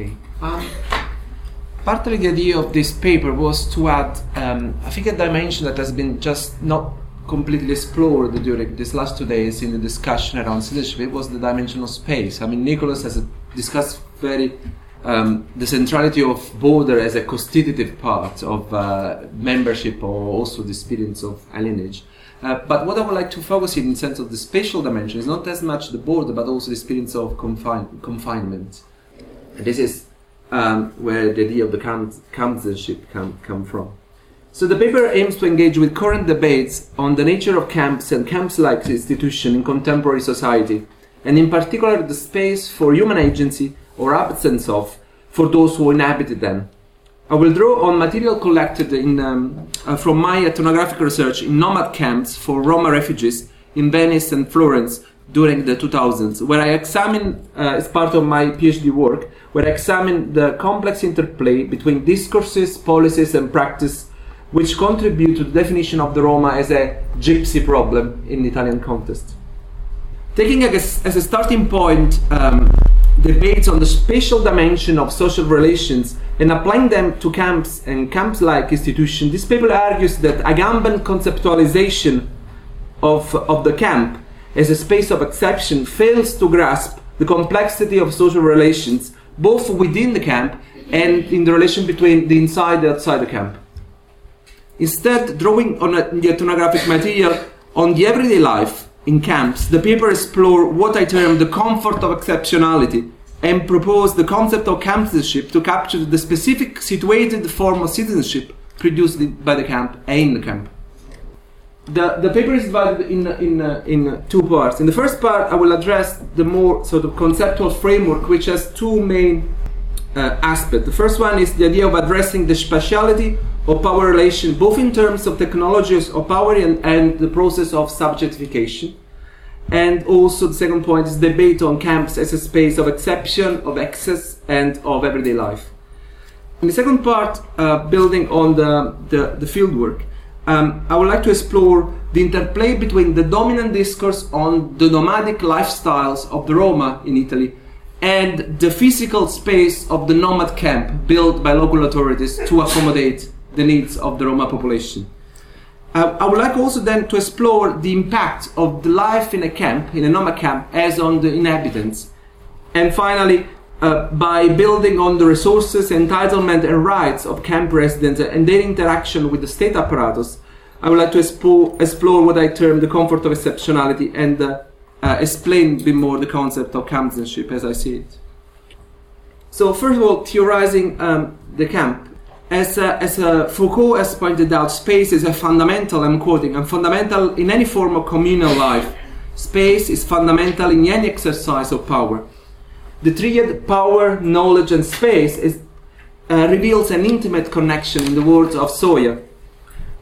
Okay. Um, partly the idea of this paper was to add, um, I think, a dimension that has been just not completely explored during these last two days in the discussion around citizenship. It was the dimension of space. I mean, Nicholas has discussed very um, the centrality of border as a constitutive part of uh, membership or also the experience of alienage. Uh, but what I would like to focus in, in sense of the spatial dimension, is not as much the border, but also the experience of confine- confinement. And this is um, where the idea of the campzenship come, come from. So the paper aims to engage with current debates on the nature of camps and camps-like institutions in contemporary society, and in particular the space for human agency or absence of for those who inhabited them. I will draw on material collected in, um, uh, from my ethnographic research in nomad camps for Roma refugees in Venice and Florence during the 2000s, where I examine, uh, as part of my PhD work, where I examine the complex interplay between discourses, policies, and practice which contribute to the definition of the Roma as a gypsy problem in the Italian context. Taking as, as a starting point um, debates on the spatial dimension of social relations and applying them to camps and camps-like institutions, this paper argues that Agamben conceptualization of, of the camp as a space of exception fails to grasp the complexity of social relations both within the camp and in the relation between the inside and outside the camp. Instead, drawing on the ethnographic material on the everyday life in camps, the paper explores what I term the comfort of exceptionality and propose the concept of campcitizenship to capture the specific situated form of citizenship produced by the camp and in the camp. The, the paper is divided in, in, uh, in two parts. In the first part, I will address the more sort of conceptual framework, which has two main uh, aspects. The first one is the idea of addressing the spatiality of power relation, both in terms of technologies of power and, and the process of subjectification. And also, the second point is debate on camps as a space of exception, of excess, and of everyday life. In the second part, uh, building on the, the, the fieldwork, um, I would like to explore the interplay between the dominant discourse on the nomadic lifestyles of the Roma in Italy and the physical space of the nomad camp built by local authorities to accommodate the needs of the Roma population. Uh, I would like also then to explore the impact of the life in a camp, in a nomad camp, as on the inhabitants. And finally, uh, by building on the resources, entitlement, and rights of camp residents and their interaction with the state apparatus, I would like to explore, explore what I term the comfort of exceptionality and uh, uh, explain a bit more the concept of campzenship as I see it. So, first of all, theorizing um, the camp. As, as Foucault has pointed out, space is a fundamental, I'm quoting, and fundamental in any form of communal life. Space is fundamental in any exercise of power. The triad power, knowledge, and space is, uh, reveals an intimate connection, in the words of Sawyer,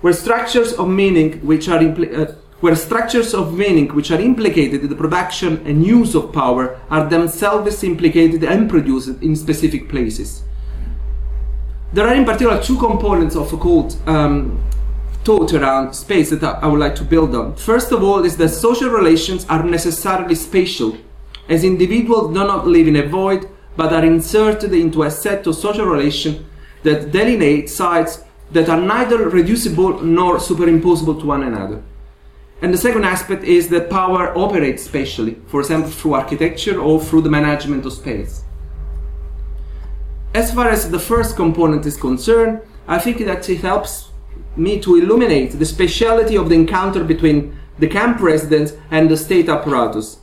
where structures of meaning which are impli- uh, where structures of meaning which are implicated in the production and use of power are themselves implicated and produced in specific places. There are in particular two components of Foucault um, thought around space that I would like to build on. First of all, is that social relations are necessarily spatial as individuals do not live in a void, but are inserted into a set of social relations that delineate sites that are neither reducible nor superimposable to one another. And the second aspect is that power operates spatially, for example, through architecture or through the management of space. As far as the first component is concerned, I think that it helps me to illuminate the speciality of the encounter between the camp residents and the state apparatus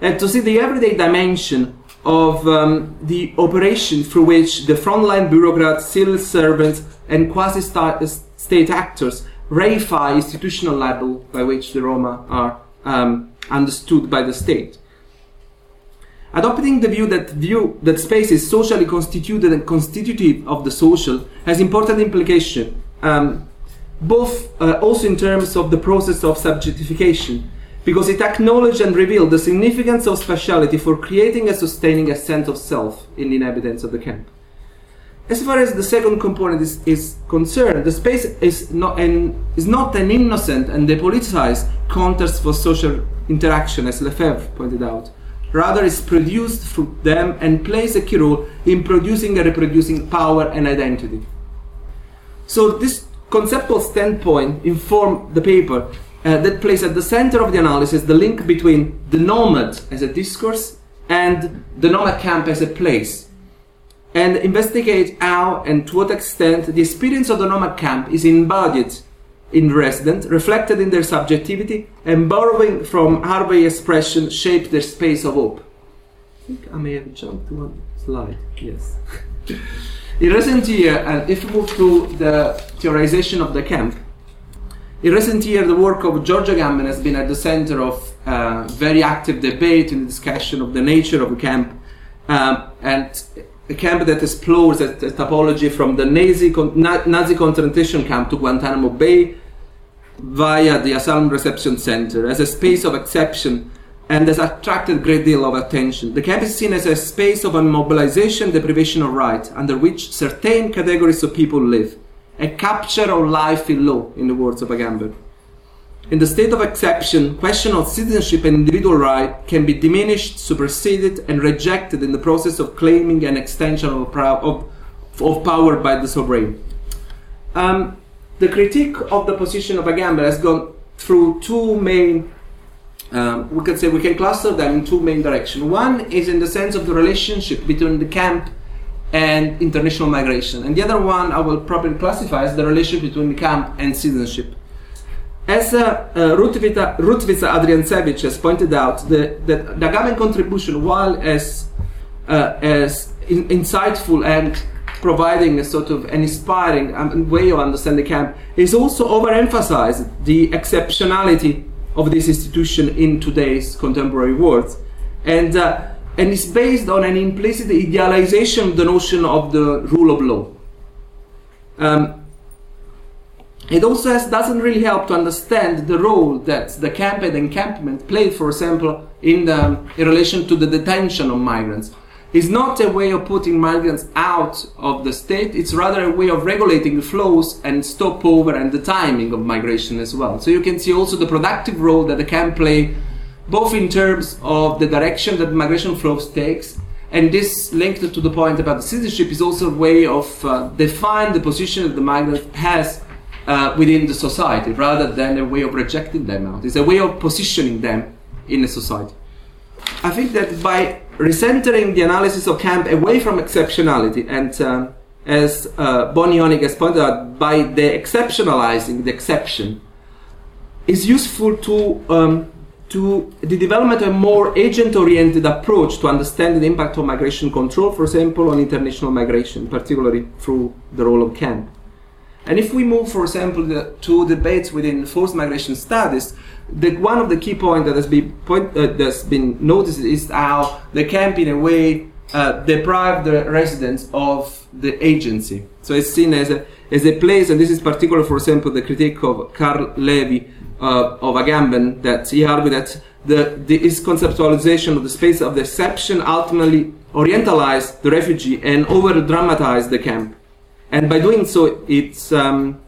and to see the everyday dimension of um, the operation through which the frontline bureaucrats, civil servants, and quasi state actors reify institutional level by which the Roma are um, understood by the state. Adopting the view that view that space is socially constituted and constitutive of the social has important implication, um, both uh, also in terms of the process of subjectification because it acknowledged and revealed the significance of spatiality for creating and sustaining a sense of self in the inhabitants of the camp. As far as the second component is, is concerned, the space is not, an, is not an innocent and depoliticized context for social interaction, as Lefebvre pointed out. rather it's produced through them and plays a key role in producing and reproducing power and identity. So this conceptual standpoint informed the paper uh, that places at the center of the analysis the link between the nomad as a discourse and the nomad camp as a place, and investigate how and to what extent the experience of the nomad camp is embodied in residents, reflected in their subjectivity, and borrowing from Harvey expression shape their space of hope. I think I may have jumped to one slide. Yes. in recent year, and if we move to the theorization of the camp, in recent years, the work of George Agamben has been at the center of uh, very active debate and discussion of the nature of the camp, um, and a camp that explores a, a topology from the Nazi, Nazi concentration camp to Guantanamo Bay via the Asylum Reception Center as a space of exception and has attracted a great deal of attention. The camp is seen as a space of immobilization, deprivation of rights, under which certain categories of people live a capture of life in law, in the words of Agamben. In the state of exception, question of citizenship and individual right can be diminished, superseded, and rejected in the process of claiming an extension of, of, of power by the sovereign. Um, the critique of the position of Agamben has gone through two main um, we can say we can cluster them in two main directions. One is in the sense of the relationship between the camp and international migration. And the other one I will probably classify as the relationship between camp and citizenship. As uh, uh, Rutvica, has pointed out, the, the, the Agamben contribution, while as, uh, as in, insightful and providing a sort of an inspiring um, way of understanding camp, is also overemphasized the exceptionality of this institution in today's contemporary world. And uh, and it's based on an implicit idealization of the notion of the rule of law. Um, it also has, doesn't really help to understand the role that the camp and encampment played, for example, in, the, in relation to the detention of migrants. It's not a way of putting migrants out of the state, it's rather a way of regulating the flows and stopover and the timing of migration as well. So you can see also the productive role that the camp play both in terms of the direction that migration flows takes, and this linked to the point about the citizenship is also a way of uh, define the position that the migrant has uh, within the society, rather than a way of rejecting them out. It's a way of positioning them in a society. I think that by recentering the analysis of camp away from exceptionality and um, as uh, Bonnie Honig has pointed out, by the exceptionalizing the exception, is useful to um, to the development of a more agent-oriented approach to understand the impact of migration control, for example, on international migration, particularly through the role of camp. And if we move, for example, the, to debates within forced migration studies, the, one of the key points that has been, point, uh, that's been noticed is how the camp, in a way, uh, the residents of the agency. So it's seen as a, as a place, and this is particular, for example, the critique of Carl Levy uh, of Agamben that he argued that the, the, his conceptualization of the space of the exception ultimately orientalized the refugee and over dramatized the camp. And by doing so, it's, um,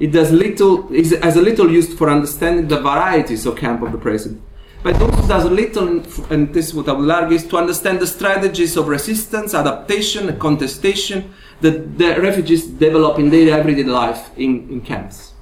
it does little, is as a little used for understanding the varieties of camp of the present. But it also does little, and this is what I would argue, is to understand the strategies of resistance, adaptation, contestation that the refugees develop in their everyday life in, in camps.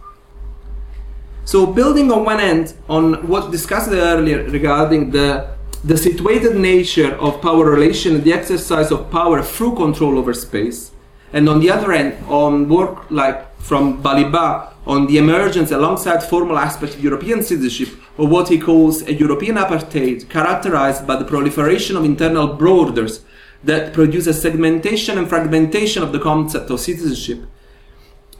So building on one end on what discussed earlier regarding the the situated nature of power relation and the exercise of power through control over space, and on the other end on work like from Balibar on the emergence alongside formal aspects of European citizenship of what he calls a European apartheid characterized by the proliferation of internal borders that produce a segmentation and fragmentation of the concept of citizenship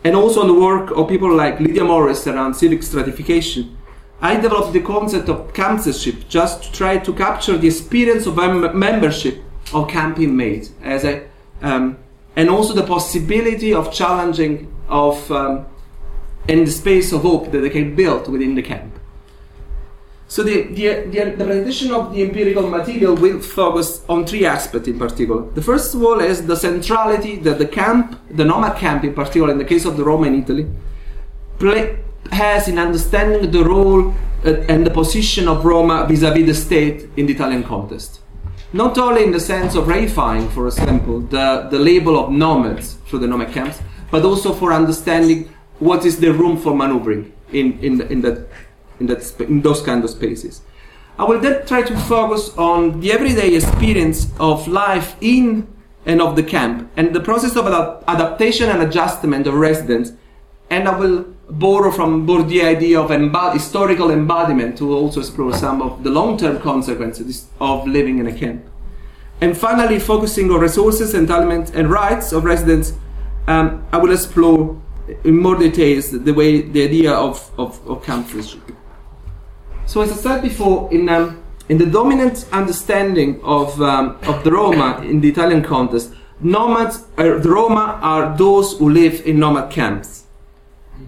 and also on the work of people like Lydia Morris around civic stratification, I developed the concept of campzenship just to try to capture the experience of membership of camping mate as a um, and also the possibility of challenging of um, in the space of hope that they can build within the camp. So the, the, the, the, presentation of the empirical material will focus on three aspects in particular. The first all is the centrality that the camp, the nomad camp in particular, in the case of the Roma in Italy, play, has in understanding the role uh, and the position of Roma vis-à-vis the state in the Italian context. Not only in the sense of ratifying, for example, the, the label of nomads through the nomad camps, but also for understanding what is the room for maneuvering in, in, in, that, in, that sp- in those kind of spaces. I will then try to focus on the everyday experience of life in and of the camp and the process of adaptation and adjustment of residents. And I will borrow from Bourdieu idea of historical embodiment to also explore some of the long-term consequences of living in a camp. And finally, focusing on resources, entitlements, and rights of residents, um, I will explore in more details the way the idea of, of, of camp So as I said before, in um, in the dominant understanding of um, of the Roma in the Italian context, nomads, the Roma are those who live in nomad camps.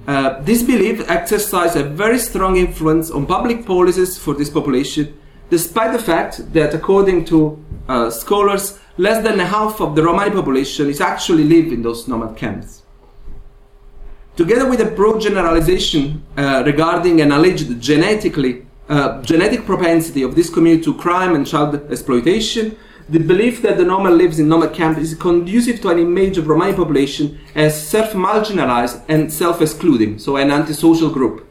Uh, this belief exercised a very strong influence on public policies for this population, despite the fact that, according to uh, scholars, less than half of the Romani population is actually live in those nomad camps. Together with a broad generalization uh, regarding an alleged genetically uh, genetic propensity of this community to crime and child exploitation, the belief that the nomad lives in nomad camp is conducive to an image of Romani population as self-marginalized and self-excluding, so an antisocial group.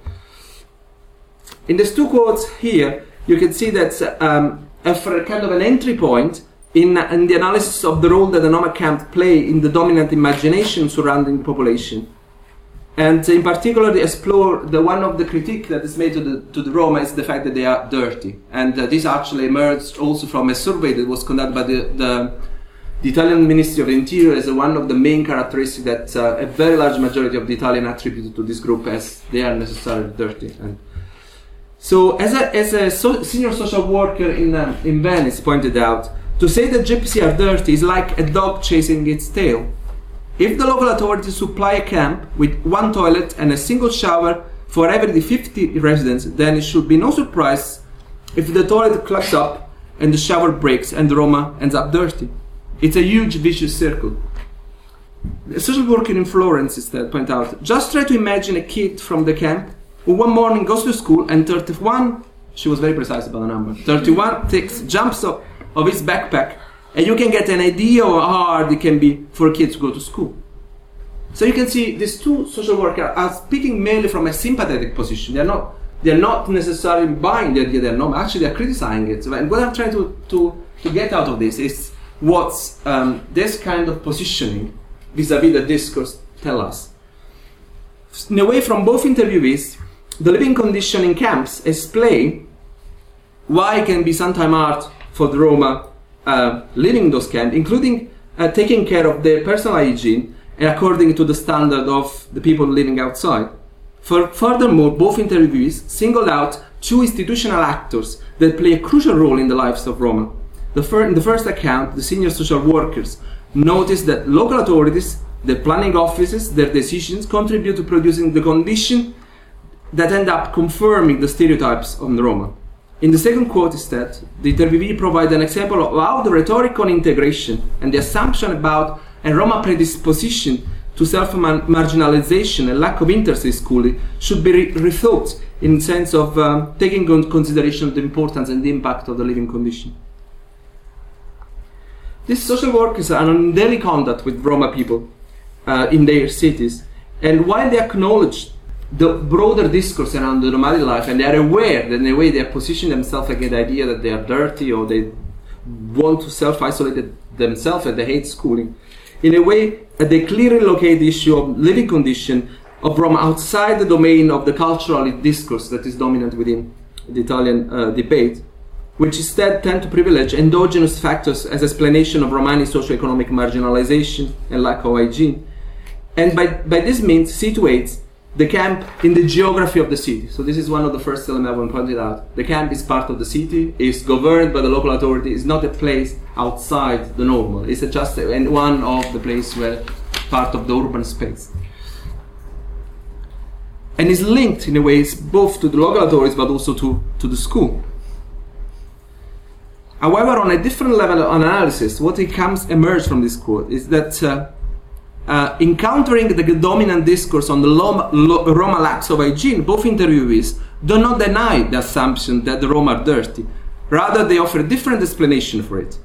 In these two quotes here, you can see that um, a kind of an entry point in, in, the analysis of the role that the nomad camp play in the dominant imagination surrounding the population and in particular they explore the one of the critique that is made to the to the Roma is the fact that they are dirty, and uh, this actually emerged also from a survey that was conducted by the, the, the Italian Ministry of Interior as one of the main characteristics that uh, a very large majority of the Italian attributed to this group as they are necessarily dirty. And so, as a, as a so senior social worker in uh, in Venice pointed out, to say that gypsies are dirty is like a dog chasing its tail if the local authorities supply a camp with one toilet and a single shower for every 50 residents, then it should be no surprise if the toilet clogs up and the shower breaks and the Roma ends up dirty. It's a huge vicious circle. A social worker in Florence instead point out, just try to imagine a kid from the camp who one morning goes to school and 31, she was very precise about the number, 31 takes, jumps up of his backpack and you can get an idea of how hard it can be for kids to go to school. So you can see these two social workers are speaking mainly from a sympathetic position. They're not they're not necessarily buying the idea they're not actually they're criticizing it. And what I'm trying to, to, to get out of this is what um, this kind of positioning vis-a-vis the discourse tell us. In a way, from both interviewees, the living condition in camps explain why it can be sometimes hard for the Roma uh, living those camps, including uh, taking care of their personal hygiene according to the standard of the people living outside. For, furthermore, both interviewees singled out two institutional actors that play a crucial role in the lives of Roma. The fir- in the first account, the senior social workers noticed that local authorities, the planning offices, their decisions contribute to producing the condition that end up confirming the stereotypes on the Roma. In the second quote instead, the interviewee provides an example of how the rhetoric on integration and the assumption about a Roma predisposition to self-marginalization and lack of interest in schooling should be re- rethought in the sense of um, taking into consideration the importance and the impact of the living condition. These social workers are in daily contact with Roma people uh, in their cities, and while they acknowledge the broader discourse around the nomadic life, and they are aware that in a way they are positioning themselves against the idea that they are dirty or they want to self-isolate themselves and they hate schooling. In a way, they clearly locate the issue of living condition of Roma outside the domain of the cultural discourse that is dominant within the Italian uh, debate, which instead tend to privilege endogenous factors as explanation of Romani socio-economic marginalization and lack of hygiene, and by, by this means situates the camp in the geography of the city. So this is one of the first elements I want point out. The camp is part of the city, is governed by the local authority, is not a place outside the normal. It's just a, and one of the places where part of the urban space. And is linked in a way both to the local authorities but also to, to the school. However, on a different level of analysis, what it comes emerge from this quote is that uh, uh, encountering the dominant discourse on the Roma, Roma lacks of hygiene, both interviewees do not deny the assumption that the Roma are dirty. Rather, they offer different explanation for it.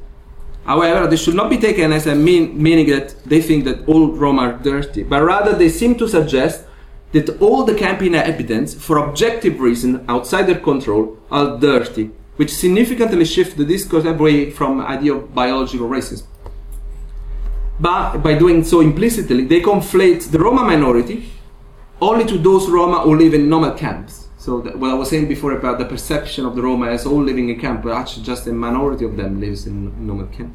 However, this should not be taken as a mean, meaning that they think that all Roma are dirty, but rather they seem to suggest that all the camp inhabitants, for objective reason outside their control, are dirty, which significantly shifts the discourse away from idea of biological racism. But by doing so implicitly, they conflate the Roma minority only to those Roma who live in nomad camps. So that, what I was saying before about the perception of the Roma as all living in camp, but actually just a minority of them lives in nomad camp.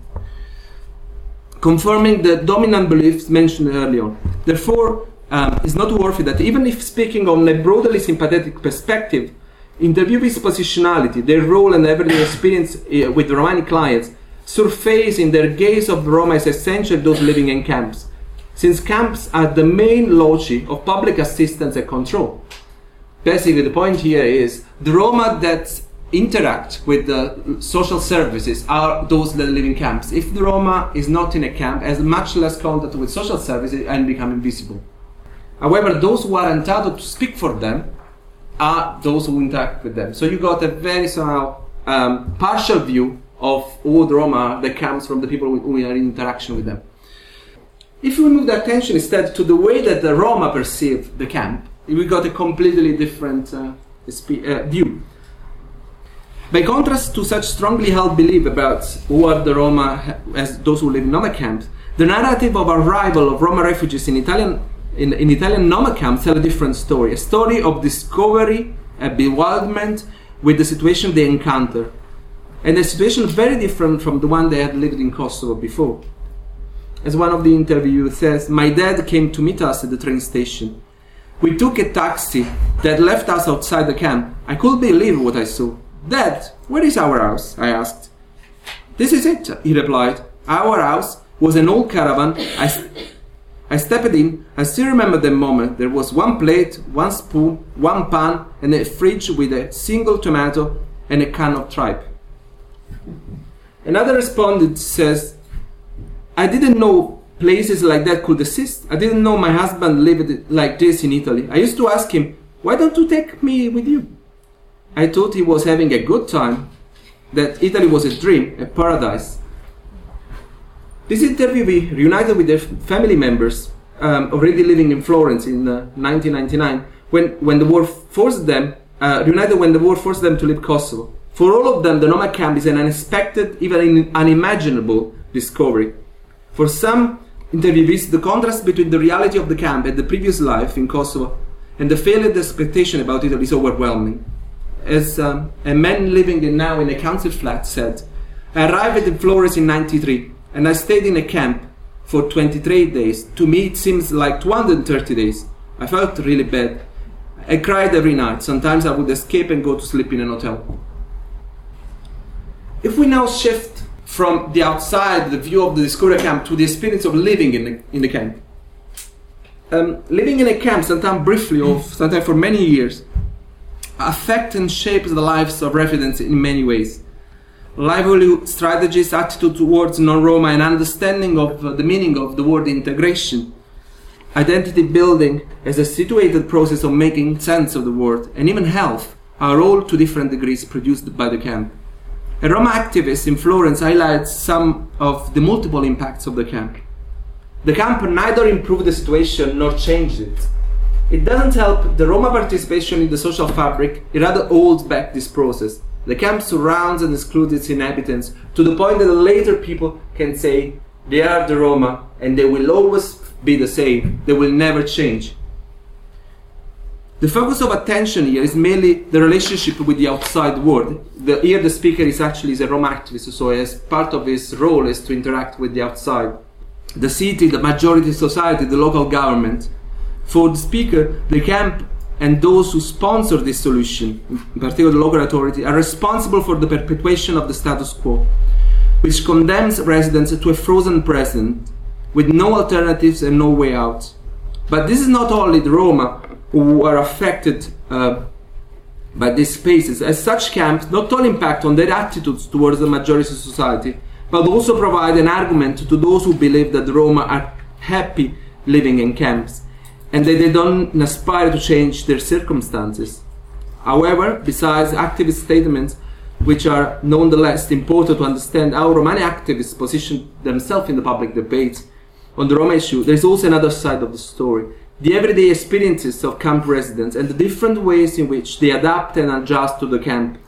Confirming the dominant beliefs mentioned earlier. Therefore, um, it's not worthy that even if speaking on a broadly sympathetic perspective, interviewees' positionality, their role and everyday experience uh, with Romani clients surface in their gaze of Roma is essential those living in camps, since camps are the main loci of public assistance and control. Basically, the point here is the Roma that interact with the social services are those that live in camps. If the Roma is not in a camp, has much less contact with social services and become invisible. However, those who are entitled to speak for them are those who interact with them. So you got a very somehow um, partial view of all Roma that comes from the people who are in interaction with them. If we move the attention instead to the way that the Roma perceive the camp, we got a completely different uh, uh, view. By contrast to such strongly held belief about who are the Roma as those who live in Roma camps, the narrative of arrival of Roma refugees in Italian in, in Italian Noma camps tell a different story, a story of discovery, a bewilderment with the situation they encounter, and a situation very different from the one they had lived in Kosovo before. As one of the interviewers says, my dad came to meet us at the train station. We took a taxi that left us outside the camp. I couldn't believe what I saw. Dad, where is our house? I asked. This is it, he replied. Our house was an old caravan. I, I stepped in. I still remember the moment. There was one plate, one spoon, one pan, and a fridge with a single tomato and a can of tripe. Another respondent says, I didn't know places like that could exist. I didn't know my husband lived like this in Italy. I used to ask him, Why don't you take me with you? I thought he was having a good time, that Italy was a dream, a paradise. This interviewee, reunited with their family members, um, already living in Florence in uh, 1999, when, when the war forced them, uh, reunited when the war forced them to leave Kosovo. For all of them, the Nomad camp is an unexpected, even unimaginable discovery. For some interviewees, the contrast between the reality of the camp and the previous life in Kosovo and the failed expectation about it is overwhelming. As um, a man living in now in a council flat said, I arrived in Florence in 93 and I stayed in a camp for 23 days. To me, it seems like 230 days. I felt really bad. I cried every night. Sometimes I would escape and go to sleep in an hotel. If we now shift from the outside, the view of the Discovery camp, to the experience of living in the, in the camp. Um, living in a camp, sometimes briefly or sometimes for many years, affects and shapes the lives of residents in many ways. Livelihood strategies, attitude towards non-Roma, and understanding of the meaning of the word integration. Identity building as a situated process of making sense of the world, and even health, are all to different degrees produced by the camp. A Roma activist in Florence highlights some of the multiple impacts of the camp. The camp neither improved the situation nor changed it. It doesn't help the Roma participation in the social fabric, it rather holds back this process. The camp surrounds and excludes its inhabitants to the point that later people can say they are the Roma and they will always be the same, they will never change. The focus of attention here is mainly the relationship with the outside world. The, here, the speaker is actually is a Roma activist, so as part of his role is to interact with the outside, the city, the majority society, the local government. For the speaker, the camp and those who sponsor this solution, in particular the local authority, are responsible for the perpetuation of the status quo, which condemns residents to a frozen present with no alternatives and no way out. But this is not only the Roma who are affected uh, by these spaces. As such, camps not only impact on their attitudes towards the majority society, but also provide an argument to those who believe that Roma are happy living in camps and that they don't aspire to change their circumstances. However, besides activist statements, which are nonetheless important to understand how Romani activists position themselves in the public debate on the Roma issue, there is also another side of the story the everyday experiences of camp residents and the different ways in which they adapt and adjust to the camp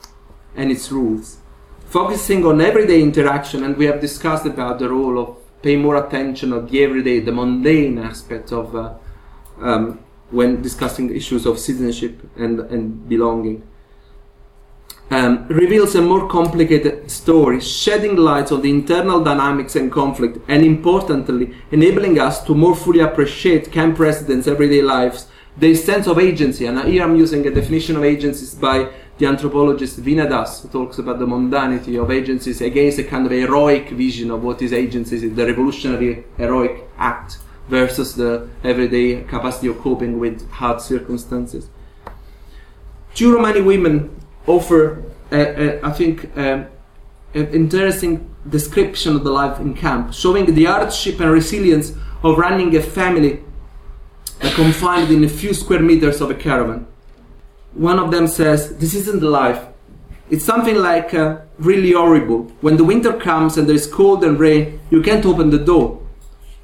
and its rules. Focusing on everyday interaction, and we have discussed about the role of paying more attention of the everyday, the mundane aspect of uh, um, when discussing issues of citizenship and, and belonging um, reveals a more complicated story, shedding light on the internal dynamics and conflict, and importantly, enabling us to more fully appreciate camp residents' everyday lives, their sense of agency. And here I'm using a definition of agencies by the anthropologist Veena Das, who talks about the mundanity of agencies against a kind of heroic vision of what is agency, the revolutionary heroic act, versus the everyday capacity of coping with hard circumstances. Two Romani women offer, I think, um, an interesting description of the life in camp, showing the hardship and resilience of running a family confined in a few square meters of a caravan. One of them says, This isn't life. It's something like uh, really horrible. When the winter comes and there's cold and rain, you can't open the door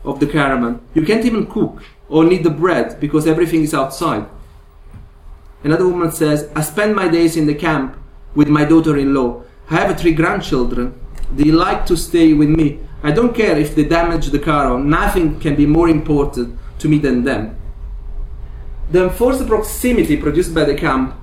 of the caravan. You can't even cook or knead the bread because everything is outside. Another woman says, I spend my days in the camp with my daughter in law. I have three grandchildren. They like to stay with me. I don't care if they damage the car or nothing can be more important to me than them. The enforced proximity produced by the camp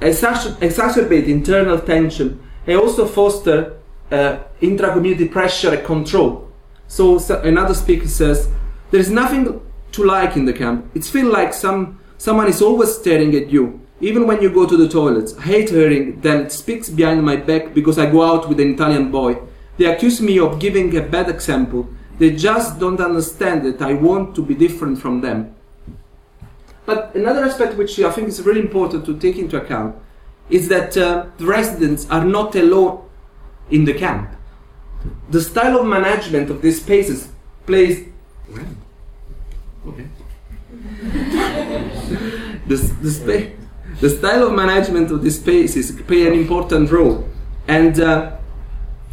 exacerbates internal tension and also foster uh, intra-community pressure and control. So, so another speaker says, there is nothing to like in the camp. It feels like some someone is always staring at you. Even when you go to the toilets, I hate hearing them speaks behind my back because I go out with an Italian boy. They accuse me of giving a bad example. They just don't understand that I want to be different from them. But another aspect which I think is really important to take into account is that uh, the residents are not alone in the camp. The style of management of these spaces plays. Okay. the, the space the style of management of these spaces play an important role. And uh,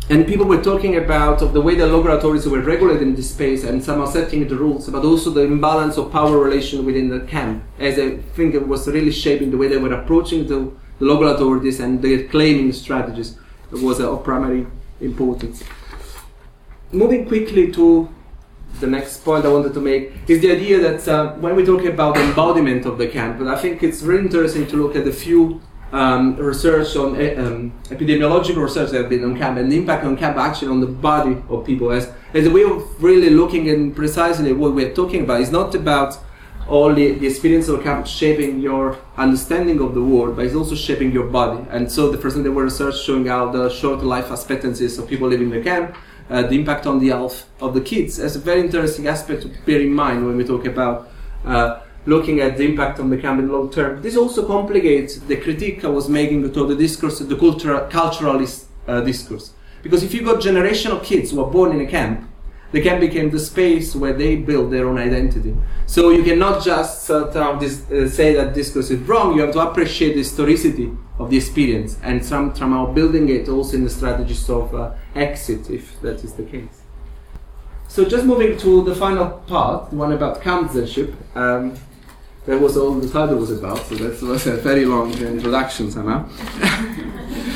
and people were talking about of the way the local authorities were regulating this space and somehow setting the rules, but also the imbalance of power relation within the camp, as I think it was really shaping the way they were approaching the, the local authorities and their claiming strategies was of primary importance. Moving quickly to the next point I wanted to make is the idea that uh, when we talk about the embodiment of the camp, but I think it's really interesting to look at a few um, research on um, epidemiological research that have been on camp and the impact on camp actually on the body of people as, as a way of really looking at precisely what we're talking about. It's not about only the experience of camp shaping your understanding of the world, but it's also shaping your body. And so the first thing there were research showing how the short life expectancies of people living in the camp uh, the impact on the health of the kids as a very interesting aspect to bear in mind when we talk about uh, looking at the impact on the camp in long term. This also complicates the critique I was making to the discourse, the cultural, culturalist uh, discourse. Because if you got generation of kids who are born in a camp, the camp became the space where they build their own identity. So you cannot just uh, say that discourse is wrong. You have to appreciate the historicity of the experience and some, somehow building it also in the strategies of uh, exit, if that is the case. So just moving to the final part, the one about campzenship. Um, that was all the title was about, so that was a very long introduction somehow.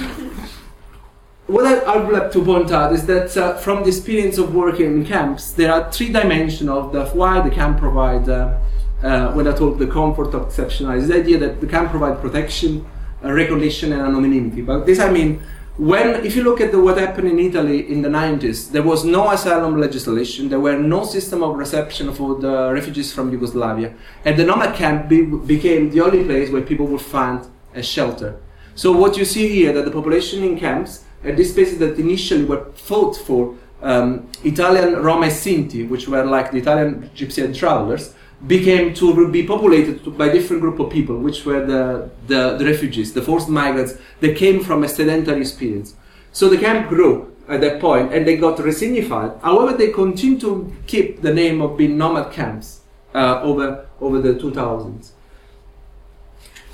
what I, would like to point out is that uh, from the experience of working in camps, there are three dimensions of the, why the camp provide, uh, uh, when I talk the comfort of exceptionality, the idea that the camp provides protection, recognition, and anonymity. But this I mean, when if you look at the, what happened in Italy in the 90s, there was no asylum legislation, there were no system of reception for the refugees from Yugoslavia, and the nomad camp be, became the only place where people would find a shelter. So what you see here, that the population in camps and these spaces that initially were thought for um, Italian Roma Sinti, which were like the Italian gypsy and travelers, became to be populated by different group of people, which were the, the, the, refugees, the forced migrants that came from a sedentary experience. So the camp grew at that point and they got resignified. However, they continue to keep the name of being nomad camps uh, over, over the 2000s.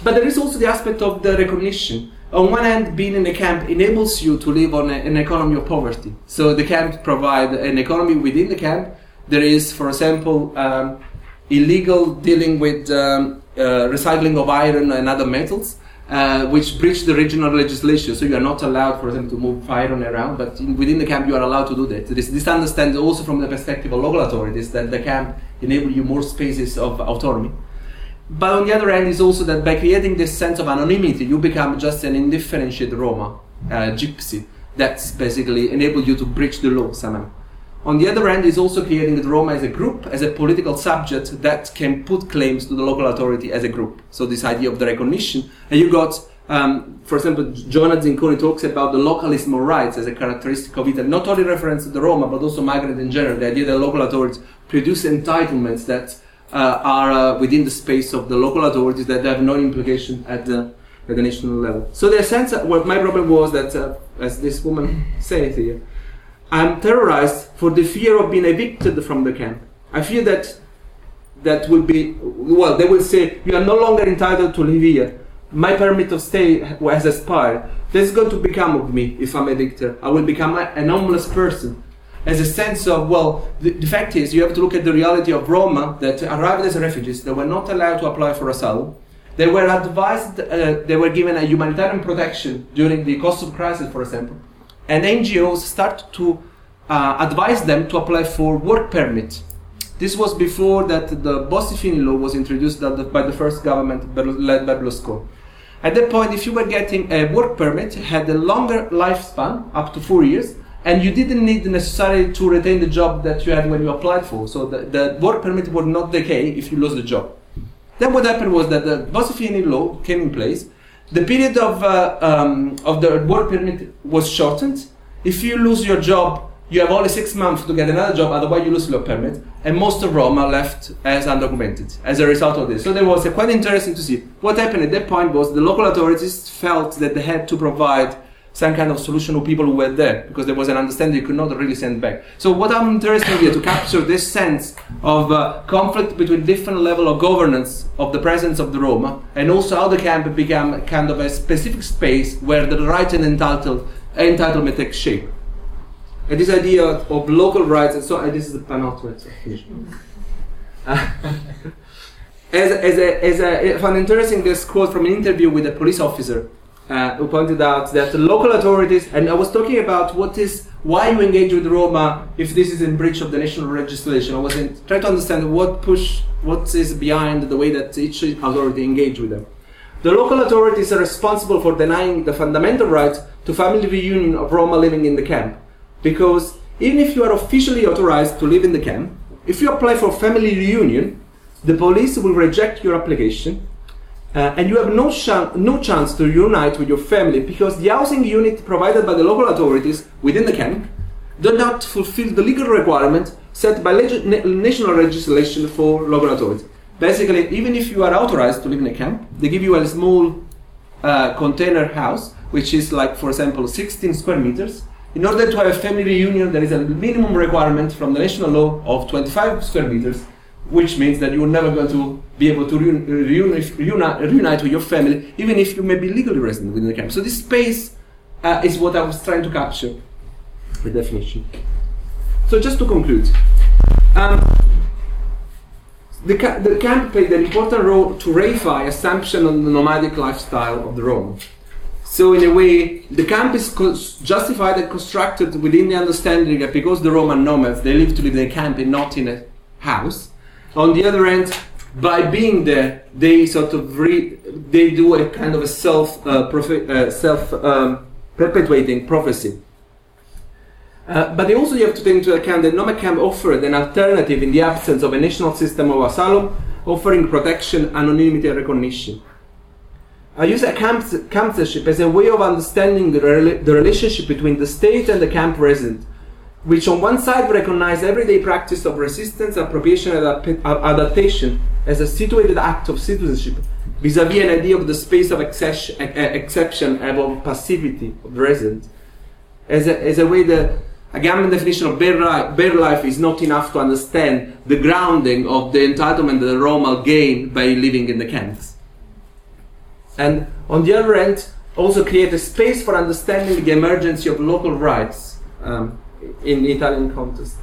But there is also the aspect of the recognition. On one hand, being in a camp enables you to live on a, an economy of poverty. So the camp provide an economy within the camp. There is, for example, um, illegal dealing with um, uh, recycling of iron and other metals. Uh, which breach the regional legislation. So you are not allowed, for example, to move iron around, but in, within the camp you are allowed to do that. This, this understands also from the perspective of local authorities that the camp enable you more spaces of autonomy. But on the other hand, is also that by creating this sense of anonymity, you become just an indifferentiated Roma, uh, gypsy, that's basically enable you to breach the law somehow. On the other hand, is also creating the Roma as a group, as a political subject that can put claims to the local authority as a group. So this idea of the recognition, and you got, um, for example, Jonathan Zincone talks about the localism of rights as a characteristic of Italy, not only reference to the Roma, but also migrant in general. The idea that local authorities produce entitlements that uh, are uh, within the space of the local authorities that have no implication at the at the national level. So the sense, what my problem was that, uh, as this woman says here, I'm terrorized for the fear of being evicted from the camp. I fear that that will be well. They will say you are no longer entitled to live here. My permit of stay has expired. This is going to become of me if I'm evicted. I will become an homeless person. As a sense of well, the, the fact is you have to look at the reality of Roma that arrived as refugees. They were not allowed to apply for asylum. They were advised. Uh, they were given a humanitarian protection during the Kosovo crisis, for example and NGOs started to uh, advise them to apply for work permit. This was before that the Bossi-Fini law was introduced by the first government led by Berlusconi. At that point, if you were getting a work permit, you had a longer lifespan, up to four years, and you didn't need necessarily to retain the job that you had when you applied for. So the, the work permit would not decay if you lose the job. Then what happened was that the Bossi-Fini law came in place, the period of, uh, um, of the work permit was shortened. If you lose your job, you have only six months to get another job, otherwise you lose your permit. And most of Roma left as undocumented as a result of this. So there was quite interesting to see. What happened at that point was the local authorities felt that they had to provide some kind of solution to people who were there because there was an understanding you could not really send back. So what I'm interested here to capture this sense of uh, conflict between different level of governance of the presence of the Roma and also how the camp became kind of a specific space where the right and entitled entitlement takes shape. And this idea of local rights and so and this is the penultimate. Uh, as, as, a, as found interesting this quote from an interview with a police officer uh, who pointed out that the local authorities, and I was talking about what is why you engage with Roma if this is in breach of the national legislation. I was in, trying to understand what push, what is behind the way that each authority engage with them. The local authorities are responsible for denying the fundamental right to family reunion of Roma living in the camp, because even if you are officially authorized to live in the camp, if you apply for family reunion, the police will reject your application uh, and you have no, no chance to reunite with your family because the housing unit provided by the local authorities within the camp do not fulfill the legal requirement set by leg- national legislation for local authorities. Basically, even if you are authorized to live in a camp, they give you a small uh, container house, which is like, for example, 16 square meters. In order to have a family reunion, there is a minimum requirement from the national law of 25 square meters which means that you're never going to be able to reunite, reunite with your family, even if you may be legally resident within the camp. So this space uh, is what I was trying to capture, the definition. So just to conclude, um, the, ca- the camp played an important role to reify assumption on the nomadic lifestyle of the Rome. So in a way, the camp is co- justified and constructed within the understanding that because the Roman nomads, they live to live in a camp and not in a house, on the other hand, by being there, they sort of re, they do a kind of a self uh, profi- uh, self um, perpetuating prophecy. Uh, but they also you have to take into account that Nomad Camp offered an alternative in the absence of a national system of asylum, offering protection, anonymity, and recognition. I use a camp, campzenship as a way of understanding the, the relationship between the state and the camp resident, which on one side recognize everyday practice of resistance, appropriation, and adaptation as a situated act of citizenship, vis-à-vis an idea of the space of exception and of passivity of the resident, as a, as a way that Agamben definition of bare, li- bare life is not enough to understand the grounding of the entitlement that the Roma gain by living in the camps. And on the other end, also create a space for understanding the emergency of local rights um, in the Italian context.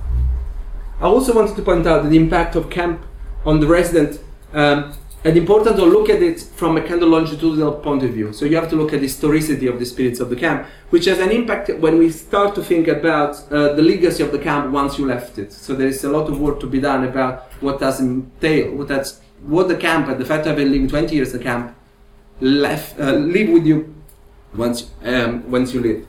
I also wanted to point out the impact of camp on the resident um, and important to look at it from a kind of longitudinal point of view. So you have to look at the historicity of the spirits of the camp, which has an impact when we start to think about uh, the legacy of the camp once you left it. So there is a lot of work to be done about what does entail, what that's what the camp and the fact I've been living 20 years in the camp left uh, live with you once um, once you leave.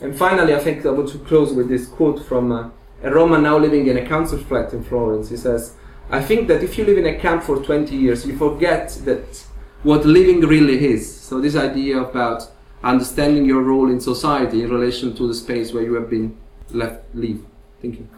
And finally, I think I want to close with this quote from uh, a Roman now living in a council flat in Florence. He says. I think that if you live in a camp for 20 years, you forget that what living really is. So this idea about understanding your role in society in relation to the space where you have been left live. Thank you.